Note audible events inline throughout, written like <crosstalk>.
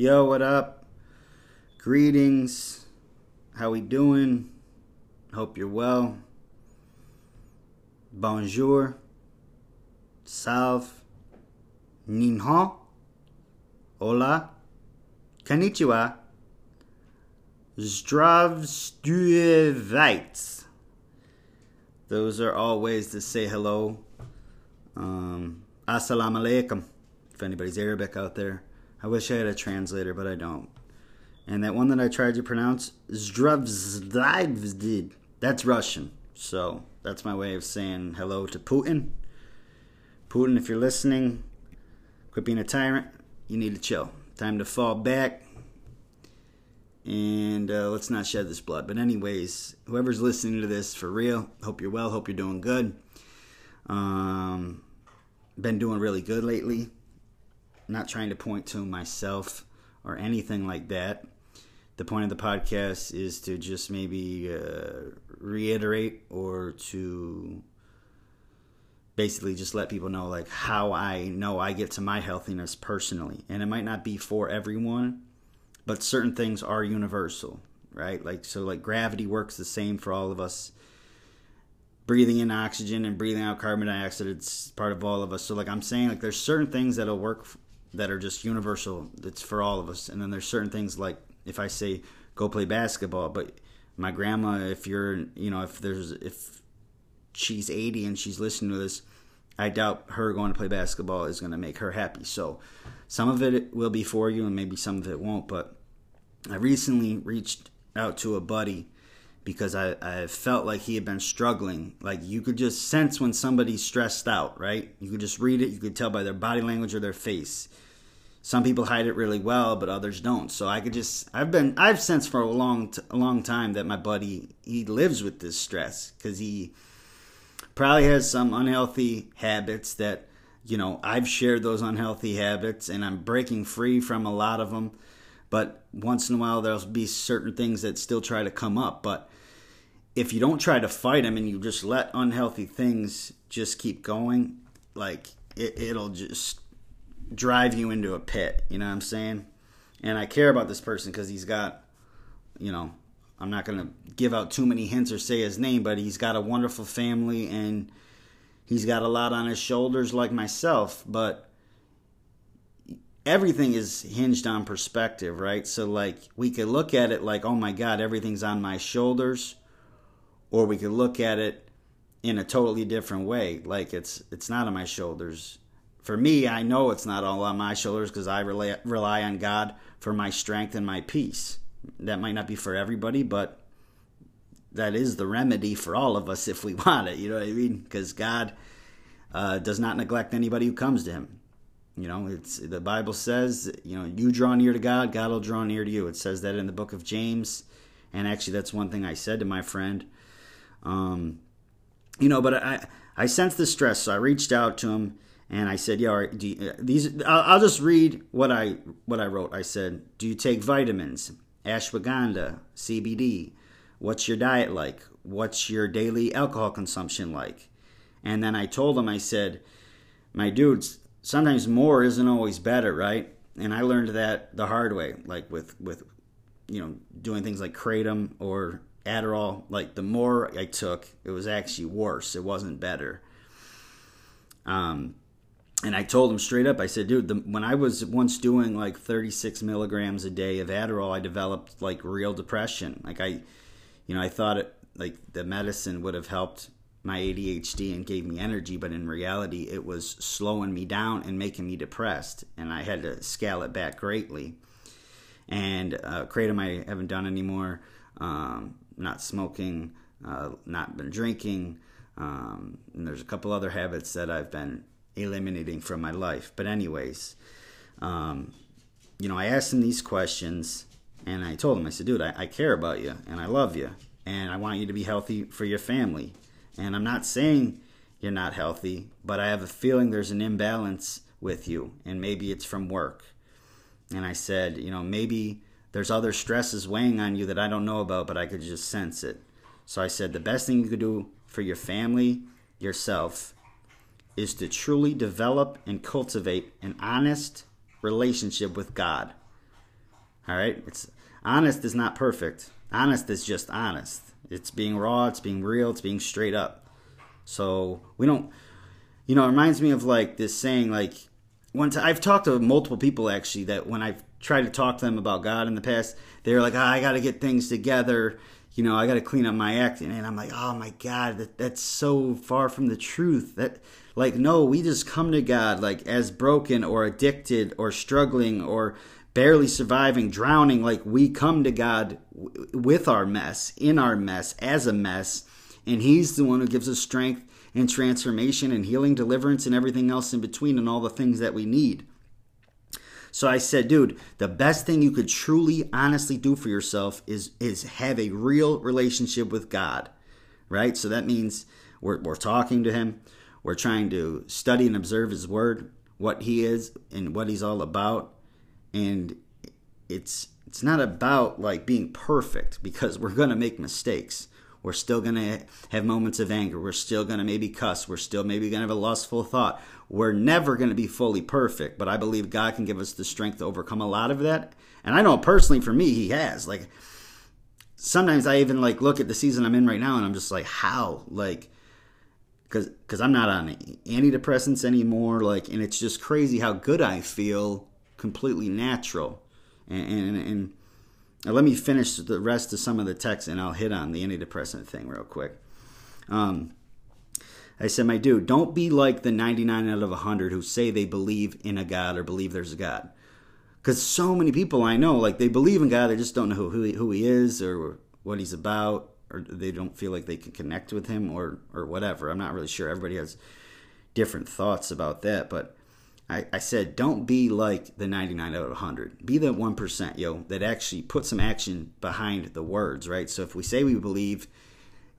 Yo, what up? Greetings. How we doing? Hope you're well. Bonjour. Salve. Ni hao. Hola. Konnichiwa. Zdravstvuit. Those are all ways to say hello. Um, Assalamu alaikum. If anybody's Arabic out there. I wish I had a translator, but I don't. And that one that I tried to pronounce, Zdravstvd, that's Russian. So that's my way of saying hello to Putin. Putin, if you're listening, quit being a tyrant. You need to chill. Time to fall back. And uh, let's not shed this blood. But, anyways, whoever's listening to this, for real, hope you're well. Hope you're doing good. Um, been doing really good lately not trying to point to myself or anything like that. The point of the podcast is to just maybe uh, reiterate or to basically just let people know like how I know I get to my healthiness personally. And it might not be for everyone, but certain things are universal, right? Like so like gravity works the same for all of us. Breathing in oxygen and breathing out carbon dioxide, it's part of all of us. So like I'm saying like there's certain things that'll work that are just universal. That's for all of us. And then there's certain things like if I say go play basketball, but my grandma, if you're, you know, if there's if she's 80 and she's listening to this, I doubt her going to play basketball is going to make her happy. So some of it will be for you and maybe some of it won't. But I recently reached out to a buddy because I, I felt like he had been struggling. Like you could just sense when somebody's stressed out, right? You could just read it. You could tell by their body language or their face some people hide it really well, but others don't. So I could just I've been I've sensed for a long a long time that my buddy he lives with this stress because he probably has some unhealthy habits that you know I've shared those unhealthy habits and I'm breaking free from a lot of them. But once in a while there'll be certain things that still try to come up. But if you don't try to fight them and you just let unhealthy things just keep going, like it, it'll just drive you into a pit. You know what I'm saying? And I care about this person because he's got, you know, I'm not going to give out too many hints or say his name, but he's got a wonderful family and he's got a lot on his shoulders like myself. But everything is hinged on perspective, right? So, like, we could look at it like, oh my God, everything's on my shoulders. Or we could look at it in a totally different way. Like, it's, it's not on my shoulders for me, I know it's not all on my shoulders because I rely, rely on God for my strength and my peace. That might not be for everybody, but that is the remedy for all of us if we <laughs> want it. You know what I mean? Because God uh, does not neglect anybody who comes to Him. You know, it's the Bible says, you know, you draw near to God, God will draw near to you. It says that in the book of James, and actually, that's one thing I said to my friend. Um, you know, but I I sensed the stress, so I reached out to him and I said, "Yeah, you, uh, these." I'll, I'll, just read what I what I wrote. I said, "Do you take vitamins, ashwagandha, CBD? What's your diet like? What's your daily alcohol consumption like?" And then I told him, I said, "My dudes, sometimes more isn't always better, right?" And I learned that the hard way, like with with you know doing things like kratom or Adderall. Like the more I took, it was actually worse. It wasn't better. Um, and I told him straight up, I said, dude, the, when I was once doing like 36 milligrams a day of Adderall, I developed like real depression. Like I, you know, I thought it like the medicine would have helped my ADHD and gave me energy, but in reality, it was slowing me down and making me depressed, and I had to scale it back greatly. And uh, kratom I haven't done anymore. Um, not smoking, uh, not been drinking. Um, and there's a couple other habits that I've been eliminating from my life. But, anyways, um, you know, I asked him these questions and I told him, I said, dude, I, I care about you and I love you and I want you to be healthy for your family. And I'm not saying you're not healthy, but I have a feeling there's an imbalance with you and maybe it's from work. And I said, you know, maybe there's other stresses weighing on you that I don't know about, but I could just sense it. So I said, the best thing you could do for your family, yourself, is to truly develop and cultivate an honest relationship with God. All right? It's honest is not perfect. Honest is just honest. It's being raw, it's being real, it's being straight up. So, we don't you know, it reminds me of like this saying like once I've talked to multiple people actually that when I've tried to talk to them about God in the past, they're like, oh, I got to get things together. You know, I got to clean up my act. And I'm like, oh my God, that, that's so far from the truth. That, like, no, we just come to God like as broken or addicted or struggling or barely surviving, drowning. Like, we come to God with our mess, in our mess, as a mess. And He's the one who gives us strength and transformation and healing, deliverance, and everything else in between, and all the things that we need. So I said, dude, the best thing you could truly, honestly do for yourself is is have a real relationship with God, right? So that means we're, we're talking to Him, we're trying to study and observe His Word, what He is and what He's all about, and it's it's not about like being perfect because we're gonna make mistakes. We're still going to have moments of anger. We're still going to maybe cuss. We're still maybe going to have a lustful thought. We're never going to be fully perfect, but I believe God can give us the strength to overcome a lot of that. And I know personally for me, He has. Like, sometimes I even like look at the season I'm in right now and I'm just like, how? Like, because because I'm not on antidepressants anymore. Like, and it's just crazy how good I feel, completely natural, and and, and now, let me finish the rest of some of the text and I'll hit on the antidepressant thing real quick. Um, I said, my dude, don't be like the 99 out of 100 who say they believe in a God or believe there's a God. Because so many people I know, like, they believe in God, they just don't know who, who, he, who he is or what he's about, or they don't feel like they can connect with him or, or whatever. I'm not really sure. Everybody has different thoughts about that. But I, I said, don't be like the 99 out of 100. Be the 1%, yo, that actually put some action behind the words, right? So if we say we believe,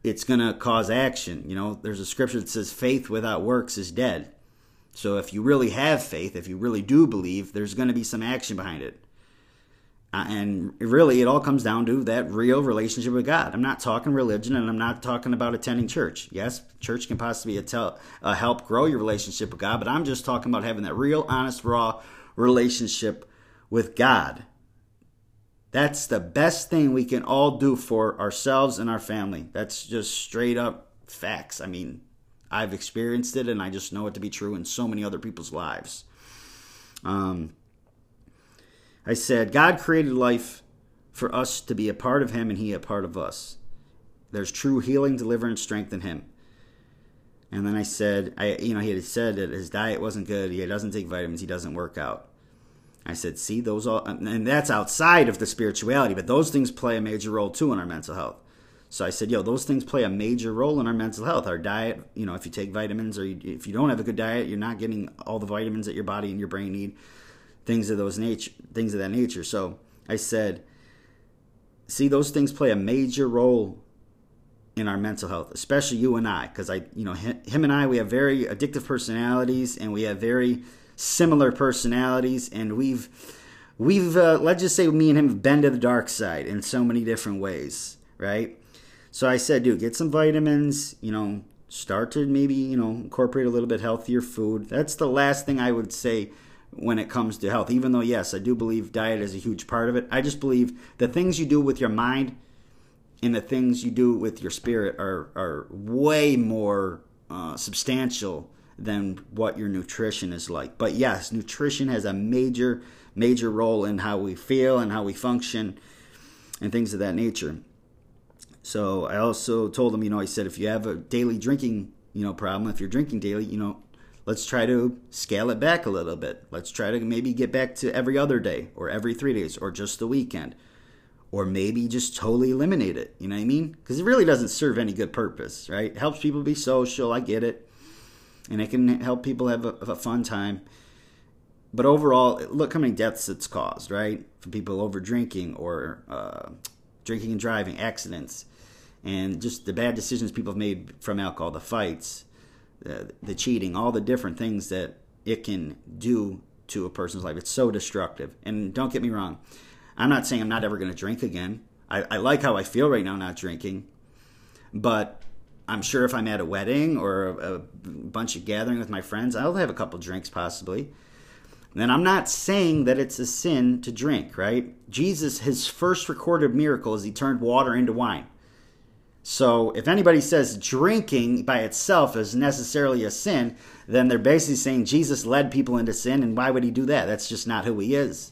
it's going to cause action. You know, there's a scripture that says faith without works is dead. So if you really have faith, if you really do believe, there's going to be some action behind it. And really, it all comes down to that real relationship with God. I'm not talking religion, and I'm not talking about attending church. Yes, church can possibly uh, help grow your relationship with God, but I'm just talking about having that real, honest, raw relationship with God. That's the best thing we can all do for ourselves and our family. That's just straight up facts. I mean, I've experienced it, and I just know it to be true in so many other people's lives. Um, I said, God created life for us to be a part of Him and He a part of us. There's true healing, deliverance, strength in Him. And then I said, I you know, he had said that his diet wasn't good. He doesn't take vitamins. He doesn't work out. I said, see, those all, and that's outside of the spirituality, but those things play a major role too in our mental health. So I said, yo, those things play a major role in our mental health. Our diet, you know, if you take vitamins or you, if you don't have a good diet, you're not getting all the vitamins that your body and your brain need things of those nature, things of that nature. So I said, see, those things play a major role in our mental health, especially you and I, because I, you know, him and I, we have very addictive personalities, and we have very similar personalities, and we've, we've, uh, let's just say, me and him have been to the dark side in so many different ways, right? So I said, dude, get some vitamins, you know, start to maybe, you know, incorporate a little bit healthier food. That's the last thing I would say when it comes to health. Even though, yes, I do believe diet is a huge part of it, I just believe the things you do with your mind and the things you do with your spirit are, are way more uh, substantial than what your nutrition is like. But yes, nutrition has a major, major role in how we feel and how we function and things of that nature. So I also told him, you know, I said if you have a daily drinking, you know, problem, if you're drinking daily, you know, let's try to scale it back a little bit. Let's try to maybe get back to every other day or every three days or just the weekend. Or maybe just totally eliminate it. You know what I mean? Because it really doesn't serve any good purpose, right? It helps people be social. I get it. And it can help people have a, a fun time. But overall, look how many deaths it's caused, right? From people over drinking or uh, drinking and driving, accidents, and just the bad decisions people have made from alcohol, the fights, the, cheating, all the different things that it can do to a person's life. It's so destructive. And don't get me wrong, I'm not saying I'm not ever going to drink again. I, I like how I feel right now not drinking, but I'm sure if I'm at a wedding or a, a bunch of gathering with my friends, I'll have a couple drinks possibly. And I'm not saying that it's a sin to drink, right? Jesus, his first recorded miracle is he turned water into wine. So if anybody says drinking by itself is necessarily a sin, then they're basically saying Jesus led people into sin, and why would he do that? That's just not who he is.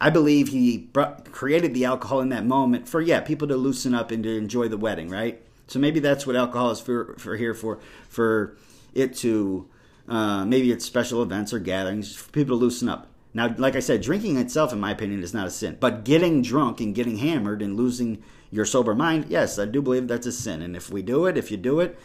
I believe he brought, created the alcohol in that moment for yeah people to loosen up and to enjoy the wedding, right? So maybe that's what alcohol is for, for here for for it to uh, maybe it's special events or gatherings for people to loosen up. Now, like I said, drinking itself, in my opinion, is not a sin. But getting drunk and getting hammered and losing your sober mind, yes, I do believe that's a sin. And if we do it, if you do it,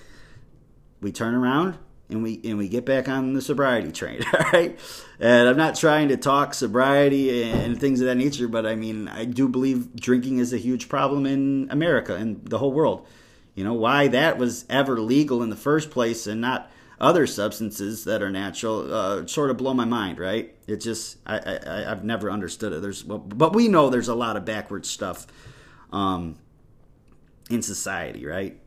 we turn around and we and we get back on the sobriety train. <laughs> All right, and I'm not trying to talk sobriety and things of that nature, but I mean I do believe drinking is a huge problem in America and the whole world. You know why that was ever legal in the first place and not other substances that are natural uh, sort of blow my mind, right? It just I, I I've never understood it. There's but we know there's a lot of backward stuff um, in society, right?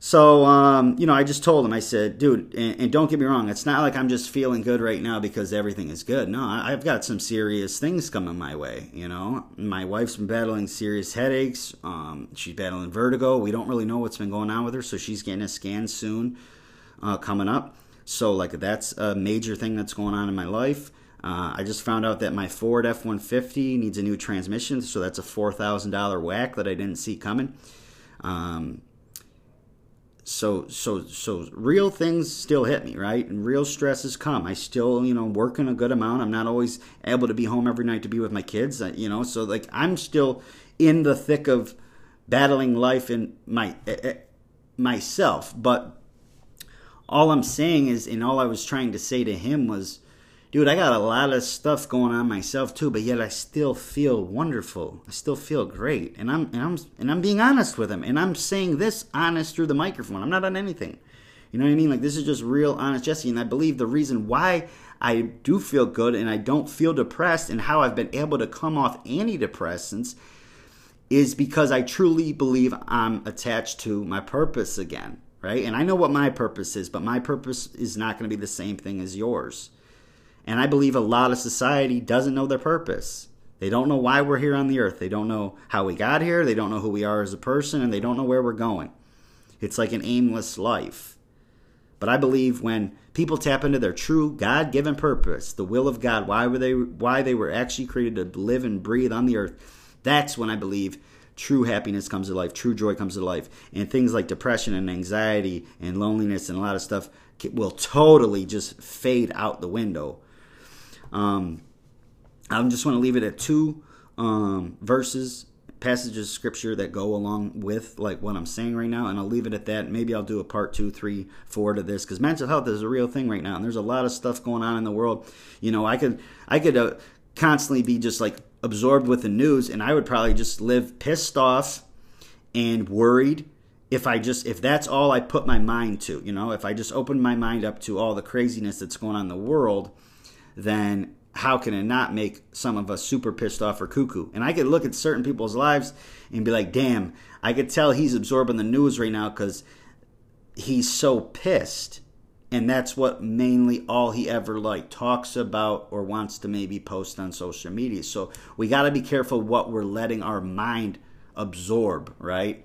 So, um, you know, I just told him, I said, dude, and, and, don't get me wrong, it's not like I'm just feeling good right now because everything is good. No, I've got some serious things coming my way, you know. My wife's been battling serious headaches. Um, she's battling vertigo. We don't really know what's been going on with her, so she's getting a scan soon uh, coming up. So, like, that's a major thing that's going on in my life. Uh, I just found out that my Ford F 150 needs a new transmission, so that's a $4,000 whack that I didn't see coming. Um, so so so real things still hit me right? And real stresses come. I still you know working a good amount. I'm not always able to be home every night to be with my kids uh, you know? So like i'm still in the thick of battling life in my uh, myself. But all I'm saying is, and all I was trying to say to him was, dude, I got a lot of stuff going on myself too, but yet I still feel wonderful. I still feel great, and I'm and I'm and I'm being honest with him, and I'm saying this honest through the microphone. I'm not on anything. You know what I mean? Like this is just real honest Jesse, and I believe the reason why I do feel good and I don't feel depressed, and how I've been able to come off antidepressants is because I truly believe I'm attached to my purpose again right? And I know what my purpose is, but my purpose is not going to be the same thing as yours. And I believe a lot of society doesn't know their purpose. They don't know why we're here on the earth. They don't know how we got here. They don't know who we are as a person, and they don't know where we're going. It's like an aimless life. But I believe when people tap into their true God-given purpose, the will of God, why were they why they were actually created to live and breathe on the earth, that's when I believe true happiness comes to life, true joy comes to life, and things like depression and anxiety and loneliness and a lot of stuff will totally just fade out the window. Um, I just want to leave it at two um, verses, passages of scripture that go along with like what I'm saying right now, and I'll leave it at that. Maybe I'll do a part two, three, four to this because mental health is a real thing right now, and there's a lot of stuff going on in the world. You know, I could I could uh, constantly be just like absorbed with the news and I would probably just live pissed off and worried if I just if that's all I put my mind to, you know, if I just open my mind up to all the craziness that's going on in the world, then how can it not make some of us super pissed off or cuckoo? And I could look at certain people's lives and be like, damn, I could tell he's absorbing the news right now because he's so pissed. And that's what mainly all he ever like talks about or wants to maybe post on social media. So we got to be careful what we're letting our mind absorb right?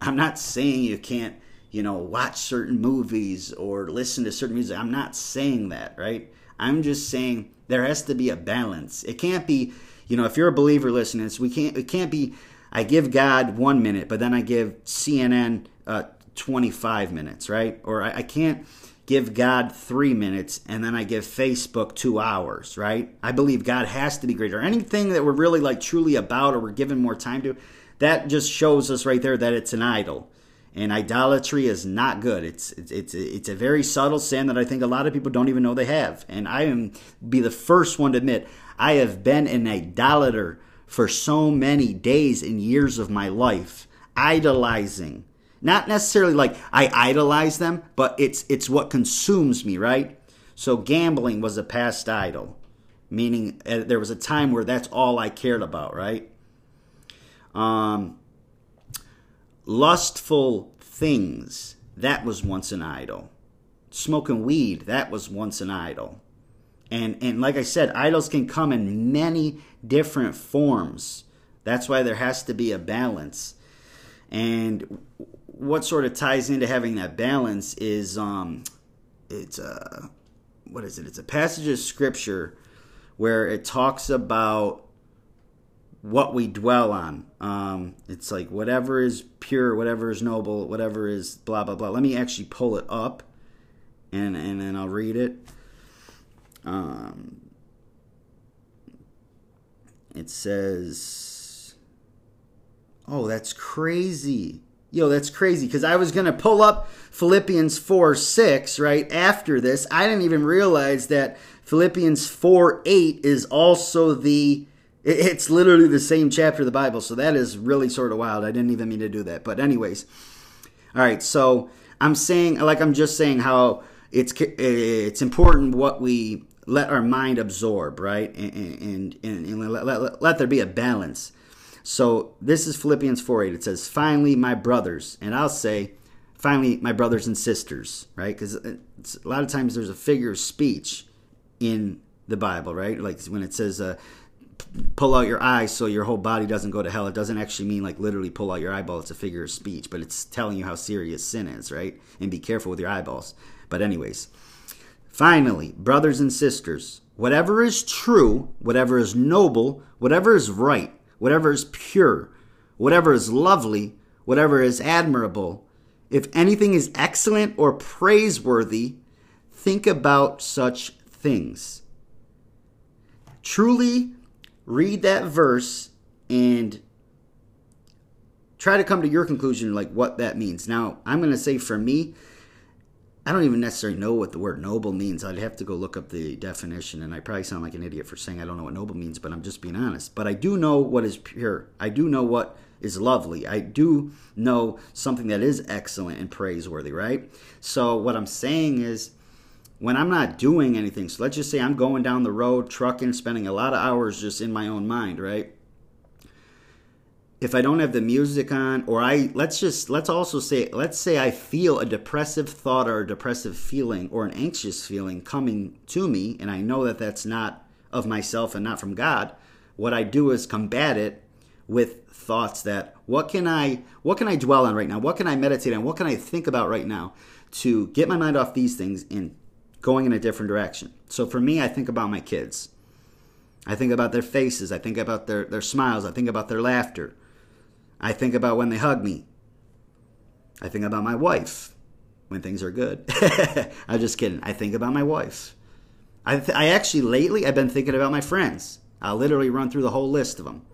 I'm not saying you can't you know watch certain movies or listen to certain music. I'm not saying that right i'm just saying there has to be a balance it can't be you know if you're a believer listening we can't it can't be i give god one minute but then i give cnn uh, 25 minutes, right? Or I, I can't give God three minutes and then I give Facebook two hours, right? I believe God has to be greater. Anything that we're really like truly about or we're given more time to, that just shows us right there that it's an idol. And idolatry is not good. It's it's it's a, very subtle sin that I think a lot of people don't even know they have. And I am be the first one to admit I have been an idolater for so many days and years of my life, idolizing not necessarily like I idolize them, but it's it's what consumes me, right? So gambling was a past idol, meaning uh, there was a time where that's all I cared about, right? Um, lustful things that was once an idol. Smoking weed that was once an idol. And and like I said, idols can come in many different forms. That's why there has to be a balance. And what sort of ties into having that balance is um it's a what is it? It's a passage of scripture where it talks about what we dwell on. Um, it's like whatever is pure, whatever is noble, whatever is blah blah blah. Let me actually pull it up, and and then I'll read it. Um, it says, "Oh, that's crazy." Yo, that's crazy because I was going to pull up Philippians 4 6 right after this. I didn't even realize that Philippians 4 8 is also the. It's literally the same chapter of the Bible. So that is really sort of wild. I didn't even mean to do that. But, anyways. All right. So I'm saying, like I'm just saying, how it's it's important what we let our mind absorb, right? And, and, and, let, let, let there be a balance. So this is Philippians 4 8. It says, Finally, my brothers, and I'll say, finally, my brothers and sisters, right? Because a lot of times there's a figure of speech in the Bible, right? Like when it says, uh, pull out your eyes so your whole body doesn't go to hell. It doesn't actually mean like literally pull out your eyeball. It's a figure of speech, but it's telling you how serious sin is, right? And be careful with your eyeballs. But, anyways, finally, brothers and sisters, whatever is true, whatever is noble, whatever is right, whatever is pure, whatever is lovely, whatever is admirable, if anything is excellent or praiseworthy, think about such things. Truly read that verse and try to come to your conclusion like what that means. Now, I'm going to say for me, I don't even necessarily know what the word noble means. I'd have to go look up the definition, and I probably sound like an idiot for saying I don't know what noble means, but I'm just being honest. But I do know what is pure. I do know what is lovely. I do know something that is excellent and praiseworthy, right? So what I'm saying is when I'm not doing anything, so let's just say I'm going down the road, trucking, spending a lot of hours just in my own mind, right? if I don't have the music on, or I let's just let's also say let's say I feel a depressive thought or a depressive feeling or an anxious feeling coming to me, and I know that that's not of myself and not from God. What I do is combat it with thoughts that what can I what can I dwell on right now? What can I meditate on? What can I think about right now to get my mind off these things and going in a different direction? So for me, I think about my kids. I think about their faces. I think about their, their smiles. I think about their laughter. I think about when they hug me. I think about my wife when things are good. <laughs> I'm just kidding. I think about my wife. I, th- I actually lately I've been thinking about my friends. I'll literally run through the whole list of them.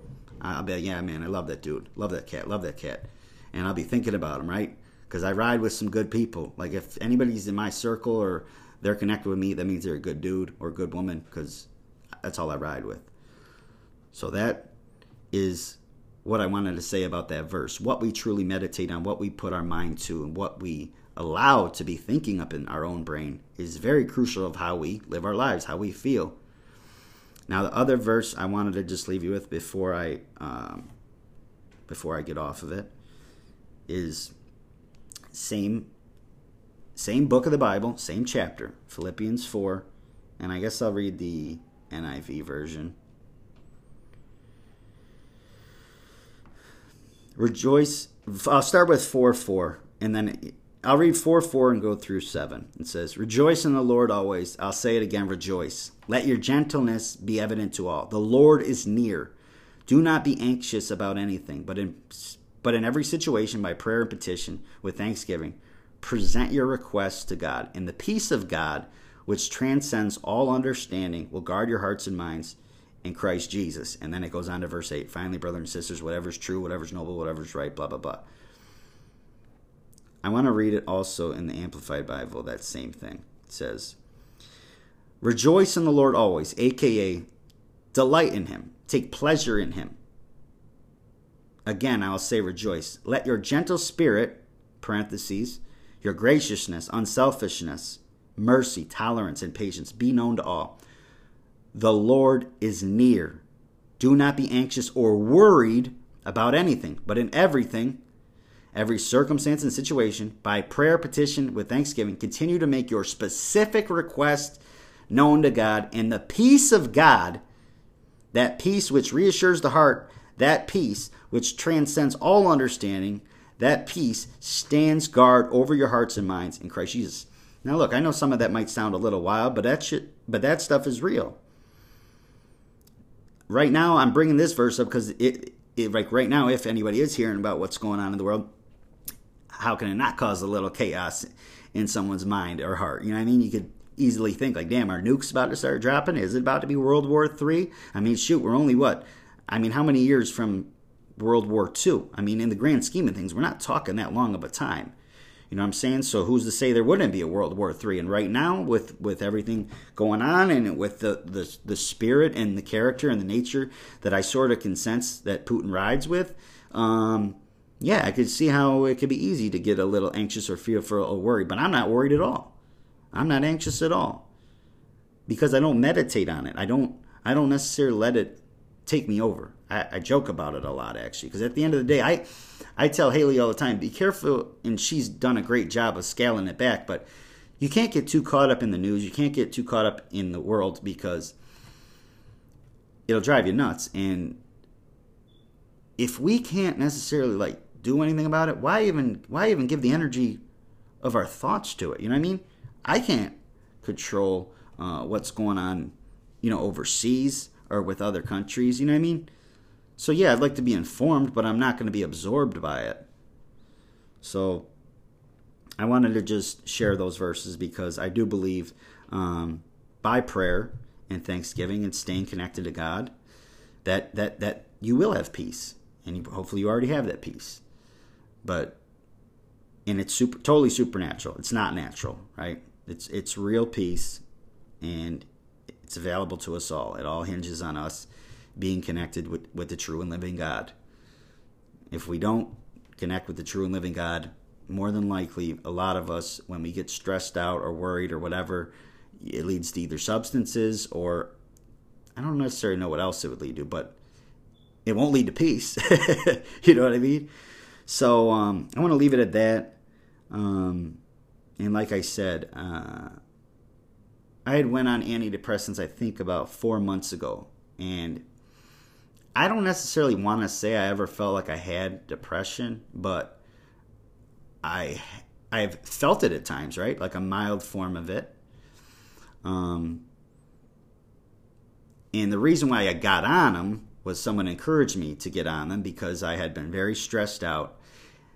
I'll be like, yeah, man, I love that dude, love that cat, love that cat, and I'll be thinking about them, right? Because I ride with some good people. Like if anybody's in my circle or they're connected with me, that means they're a good dude or a good woman because that's all I ride with. So that is what I wanted to say about that verse. What we truly meditate on, what we put our mind to, and what we allow to be thinking up in our own brain is very crucial of how we live our lives, how we feel. Now, the other verse I wanted to just leave you with before I um, before I get off of it is same same book of the Bible, same chapter, Philippians four, and I guess I'll read the NIV version. Rejoice. I'll start with 4 4, and then I'll read 4 4 and go through 7. It says, Rejoice in the Lord always. I'll say it again, rejoice. Let your gentleness be evident to all. The Lord is near. Do not be anxious about anything, but in, but in every situation, by prayer and petition, with thanksgiving, present your requests to God. And the peace of God, which transcends all understanding, will guard your hearts and minds in Christ Jesus. And then it goes on to verse 8. Finally, brothers and sisters, whatever's true, whatever's noble, whatever's right, blah, blah, blah. I want to read it also in the Amplified Bible, that same thing. It says, Rejoice in the Lord always, aka delight in him, take pleasure in him. Again, I will say rejoice. Let your gentle spirit, parentheses, your graciousness, unselfishness, mercy, tolerance, and patience be known to all. The Lord is near. Do not be anxious or worried about anything, but in everything, every circumstance and situation, by prayer, petition, with thanksgiving, continue to make your specific request known to God, and the peace of God, that peace which reassures the heart, that peace which transcends all understanding, that peace stands guard over your hearts and minds in Christ Jesus. Now, look, I know some of that might sound a little wild, but that shit, but that stuff is real. Right now, I'm bringing this verse up because it, it, like right now, if anybody is hearing about what's going on in the world, how can it not cause a little chaos in someone's mind or heart? You know what I mean? You could easily think like, damn, our nukes about to start dropping? Is it about to be World War Three? I mean, shoot, we're only what? I mean, how many years from World War II? I mean, in the grand scheme of things, we're not talking that long of a time. You know what I'm saying? So who's to say there wouldn't be a World War III? And right now, with with everything going on, and with the the, the spirit and the character and the nature that I sort of can sense that Putin rides with, um, yeah, I could see how it could be easy to get a little anxious or fearful or worried. But I'm not worried at all. I'm not anxious at all because I don't meditate on it. I don't I don't necessarily let it take me over. I, I joke about it a lot actually, because at the end of the day, I I tell Haley all the time, be careful, and she's done a great job of scaling it back, but you can't get too caught up in the news. You can't get too caught up in the world because it'll drive you nuts. And if we can't necessarily like do anything about it, why even why even give the energy of our thoughts to it? You know what I mean? I can't control uh, what's going on, you know, overseas or with other countries. You know what I mean? So yeah, I'd like to be informed, but I'm not going to be absorbed by it. So I wanted to just share those verses because I do believe um, by prayer and thanksgiving and staying connected to God that that that you will have peace, and you, hopefully you already have that peace. But and it's super totally supernatural. It's not natural, right? It's it's real peace, and it's available to us all. It all hinges on us being connected with, with the true and living God. If we don't connect with the true and living God, more than likely, a lot of us, when we get stressed out or worried or whatever, it leads to either substances or I don't necessarily know what else it would lead to, but it won't lead to peace. <laughs> you know what I mean? So um, I want to leave it at that. Um, and like I said, uh, I had went on antidepressants I think about four months ago, and I don't necessarily want to say I ever felt like I had depression, but I I've felt it at times, right? Like a mild form of it. Um, and the reason why I got on them was someone encouraged me to get on them because I had been very stressed out.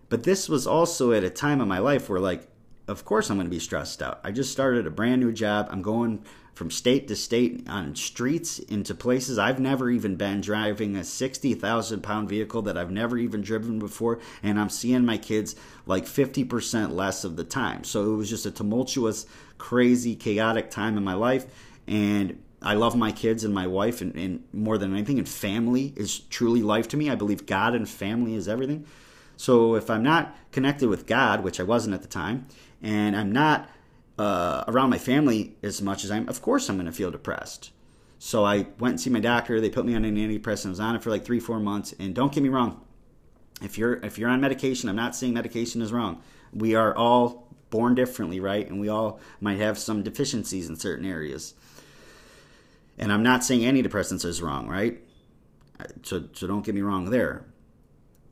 But this was also at a time in my life where like of course I'm going to be stressed out. I just started a brand new job. I'm going from state to state on streets into places I've never even been driving a 60,000 pound vehicle that I've never even driven before. And I'm seeing my kids like 50% less of the time. So it was just a tumultuous, crazy, chaotic time in my life. And I love my kids and my wife, and, and more than anything, and family is truly life to me. I believe God and family is everything. So if I'm not connected with God, which I wasn't at the time, and I'm not uh, around my family as much as I'm, of course I'm going to feel depressed. So I went and see my doctor. They put me on an antidepressant. I was on it for like three, four months. And don't get me wrong, if you're if you're on medication, I'm not saying medication is wrong. We are all born differently, right? And we all might have some deficiencies in certain areas. And I'm not saying antidepressants is wrong, right? So so don't get me wrong there.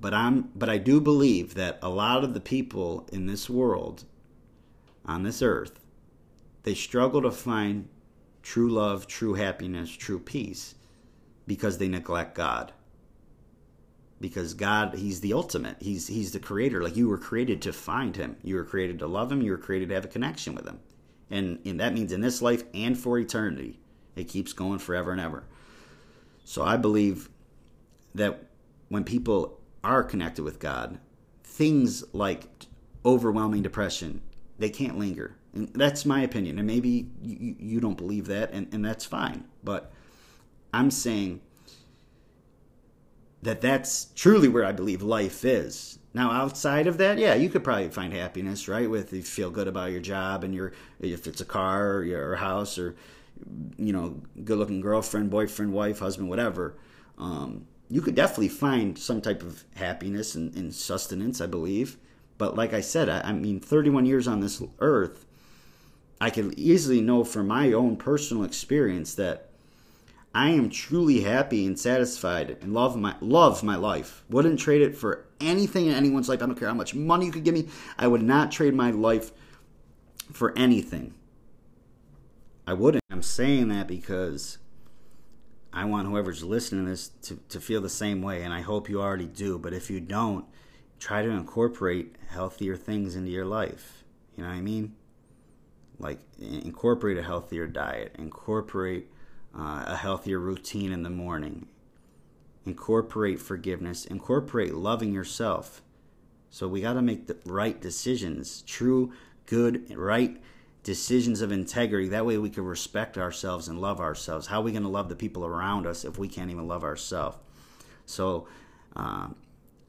But I'm but I do believe that a lot of the people in this world on this earth, they struggle to find true love, true happiness, true peace because they neglect God. Because God, He's the ultimate. He's He's the creator. Like you were created to find Him. You were created to love Him. You were created to have a connection with Him. And, and that means in this life and for eternity. It keeps going forever and ever. So I believe that when people are connected with God, things like overwhelming depression, they can't linger. And that's my opinion. And maybe you, you don't believe that, and, and that's fine. But I'm saying that that's truly where I believe life is. Now, outside of that, yeah, you could probably find happiness, right? With you feel good about your job and your if it's a car or your house or you know, good-looking girlfriend, boyfriend, wife, husband, whatever. Um, you could definitely find some type of happiness and, and sustenance, I believe. But like I said, I, I mean, 31 years on this earth, I can easily know from my own personal experience that I am truly happy and satisfied and love my love my life. Wouldn't trade it for anything in anyone's life. I don't care how much money you could give me. I would not trade my life for anything. I wouldn't. I'm saying that because I want whoever's listening to this to, to feel the same way, and I hope you already do. But if you don't, try to incorporate healthier things into your life. You know what I mean? Like incorporate a healthier diet, incorporate uh, a healthier routine in the morning. Incorporate forgiveness, incorporate loving yourself. So we got to make the right decisions, true, good, right decisions of integrity. That way we can respect ourselves and love ourselves. How are we going to love the people around us if we can't even love ourselves? So, uh,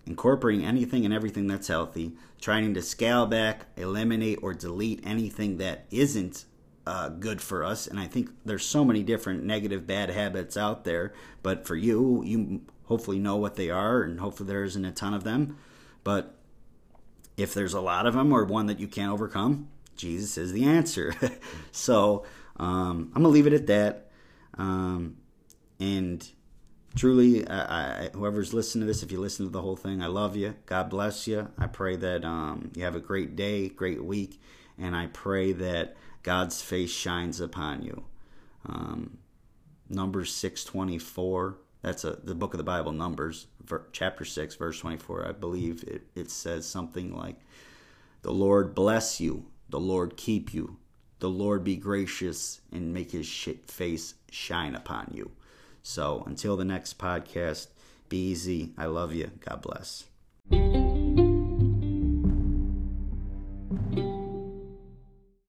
incorporating anything and everything that's healthy, trying to scale back, eliminate, or delete anything that isn't uh, good for us. And I think there's so many different negative, bad habits out there. But for you, you hopefully know what they are, and hopefully there isn't a ton of them. But if there's a lot of them or one that you can't overcome, Jesus is the answer. <laughs> so um, I'm gonna leave it at that. Um, and truly, I, I, whoever's listening to this, if you listen to the whole thing, I love you. God bless you. I pray that um, you have a great day, great week, and I pray that God's face shines upon you. Um, Numbers six twenty four. That's a the book of the Bible, Numbers, chapter six, verse twenty four. I believe it, it says something like, "The Lord bless you, the Lord keep you, the Lord be gracious and make His face shine upon you." So until the next podcast, be easy. I love you. God bless.